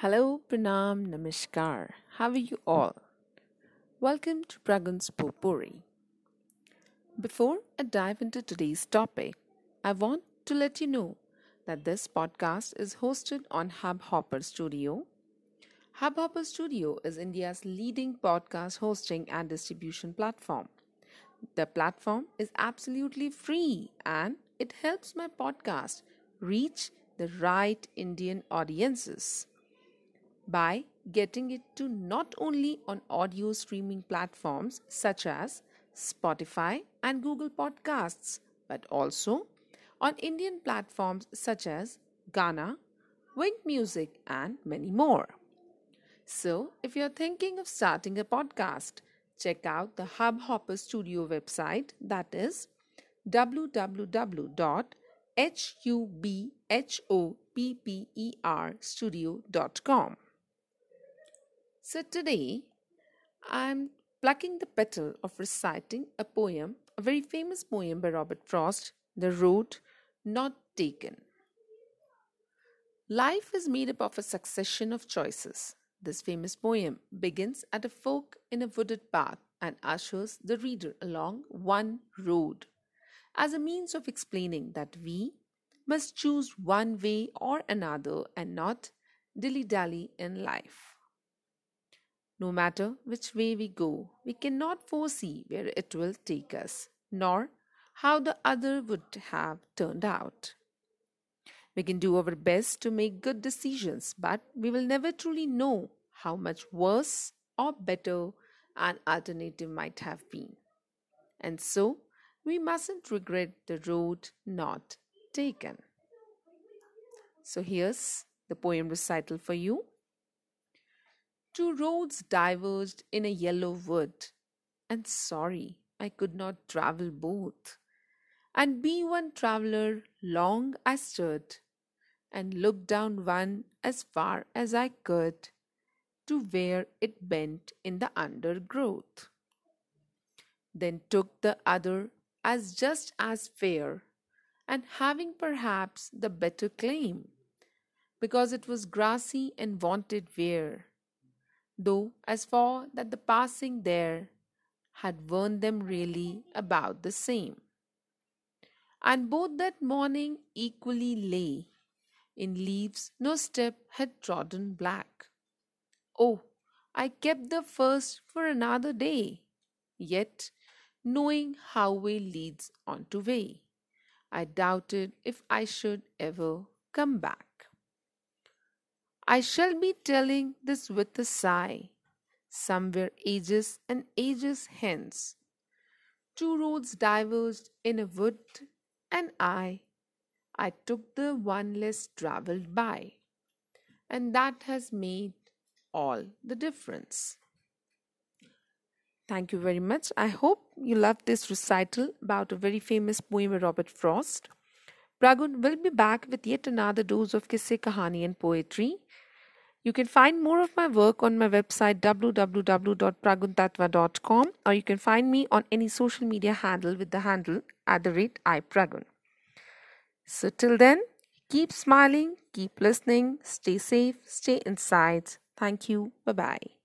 Hello, Pranam, Namaskar. How are you all? Welcome to Pragun's Popuri. Before I dive into today's topic, I want to let you know that this podcast is hosted on Hubhopper Studio. Hubhopper Studio is India's leading podcast hosting and distribution platform. The platform is absolutely free and it helps my podcast reach the right Indian audiences by getting it to not only on audio streaming platforms such as Spotify and Google Podcasts, but also on Indian platforms such as Gaana, Wynk Music, and many more. So, if you're thinking of starting a podcast, check out the Hubhopper Studio website that is www.hubhopperstudio.com. So today I'm plucking the petal of reciting a poem, a very famous poem by Robert Frost, The Road Not Taken. Life is made up of a succession of choices. This famous poem begins at a fork in a wooded path and ushers the reader along one road as a means of explaining that we must choose one way or another and not dilly dally in life. No matter which way we go, we cannot foresee where it will take us, nor how the other would have turned out. We can do our best to make good decisions, but we will never truly know how much worse or better an alternative might have been. And so, we mustn't regret the road not taken. So, here's the poem recital for you. Two roads diverged in a yellow wood, and sorry I could not travel both. And be one traveller long I stood, and looked down one as far as I could to where it bent in the undergrowth. Then took the other as just as fair, and having perhaps the better claim, because it was grassy and wanted wear though as for that the passing there had warned them really about the same. And both that morning equally lay in leaves no step had trodden black. Oh, I kept the first for another day, yet knowing how way leads on to way, I doubted if I should ever come back. I shall be telling this with a sigh, somewhere ages and ages hence. Two roads diverged in a wood, and I, I took the one less travelled by, and that has made all the difference. Thank you very much. I hope you loved this recital about a very famous poem by Robert Frost. Pragun will be back with yet another dose of Kisse Kahani and poetry. You can find more of my work on my website www.praguntatva.com or you can find me on any social media handle with the handle at the rate iPragun. So till then, keep smiling, keep listening, stay safe, stay inside. Thank you. Bye bye.